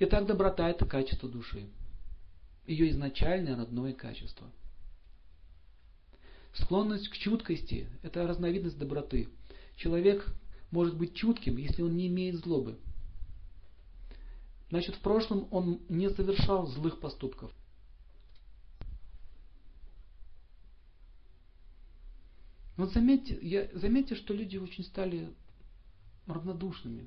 Итак, доброта – это качество души. Ее изначальное родное качество. Склонность к чуткости – это разновидность доброты. Человек может быть чутким, если он не имеет злобы. Значит, в прошлом он не совершал злых поступков. Вот заметьте, я, заметьте, что люди очень стали равнодушными.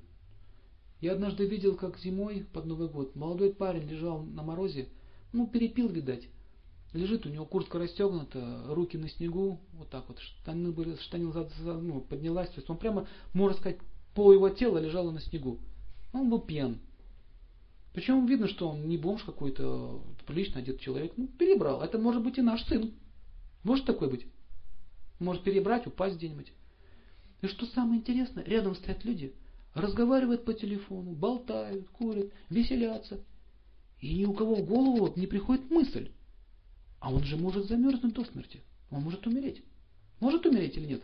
Я однажды видел, как зимой под Новый год молодой парень лежал на морозе, ну, перепил, видать. Лежит, у него куртка расстегнута, руки на снегу, вот так вот, штаны были, штанил за, за, ну, поднялась, то есть он прямо, можно сказать, пол его тела лежало на снегу. Он был пьян. Причем видно, что он не бомж какой-то, прилично одет человек, ну, перебрал. Это может быть и наш сын. Может такой быть? Может перебрать, упасть где-нибудь. И что самое интересное, рядом стоят люди, разговаривают по телефону, болтают, курят, веселятся. И ни у кого в голову не приходит мысль. А он же может замерзнуть до смерти. Он может умереть. Может умереть или нет?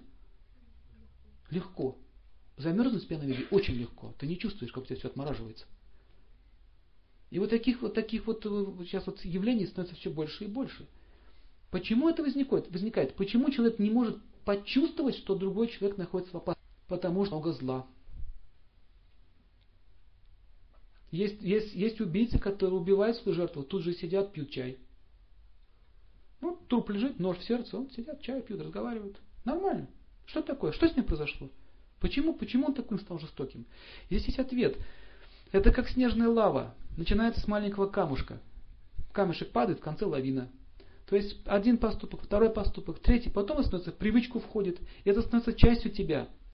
Легко. Замерзнуть в пьяном виде очень легко. Ты не чувствуешь, как у тебя все отмораживается. И вот таких вот таких вот сейчас вот явлений становится все больше и больше. Почему это возникает? возникает? Почему человек не может почувствовать, что другой человек находится в опасности? Потому что много зла. Есть, есть, есть убийцы, которые убивают свою жертву, тут же сидят, пьют чай. Ну, труп лежит, нож в сердце, он сидят, чай пьют, разговаривают. Нормально. Что такое? Что с ним произошло? Почему, почему он таким стал жестоким? Здесь есть ответ. Это как снежная лава. Начинается с маленького камушка. Камешек падает, в конце лавина. То есть один поступок, второй поступок, третий, потом становится, привычку входит, и это становится частью тебя.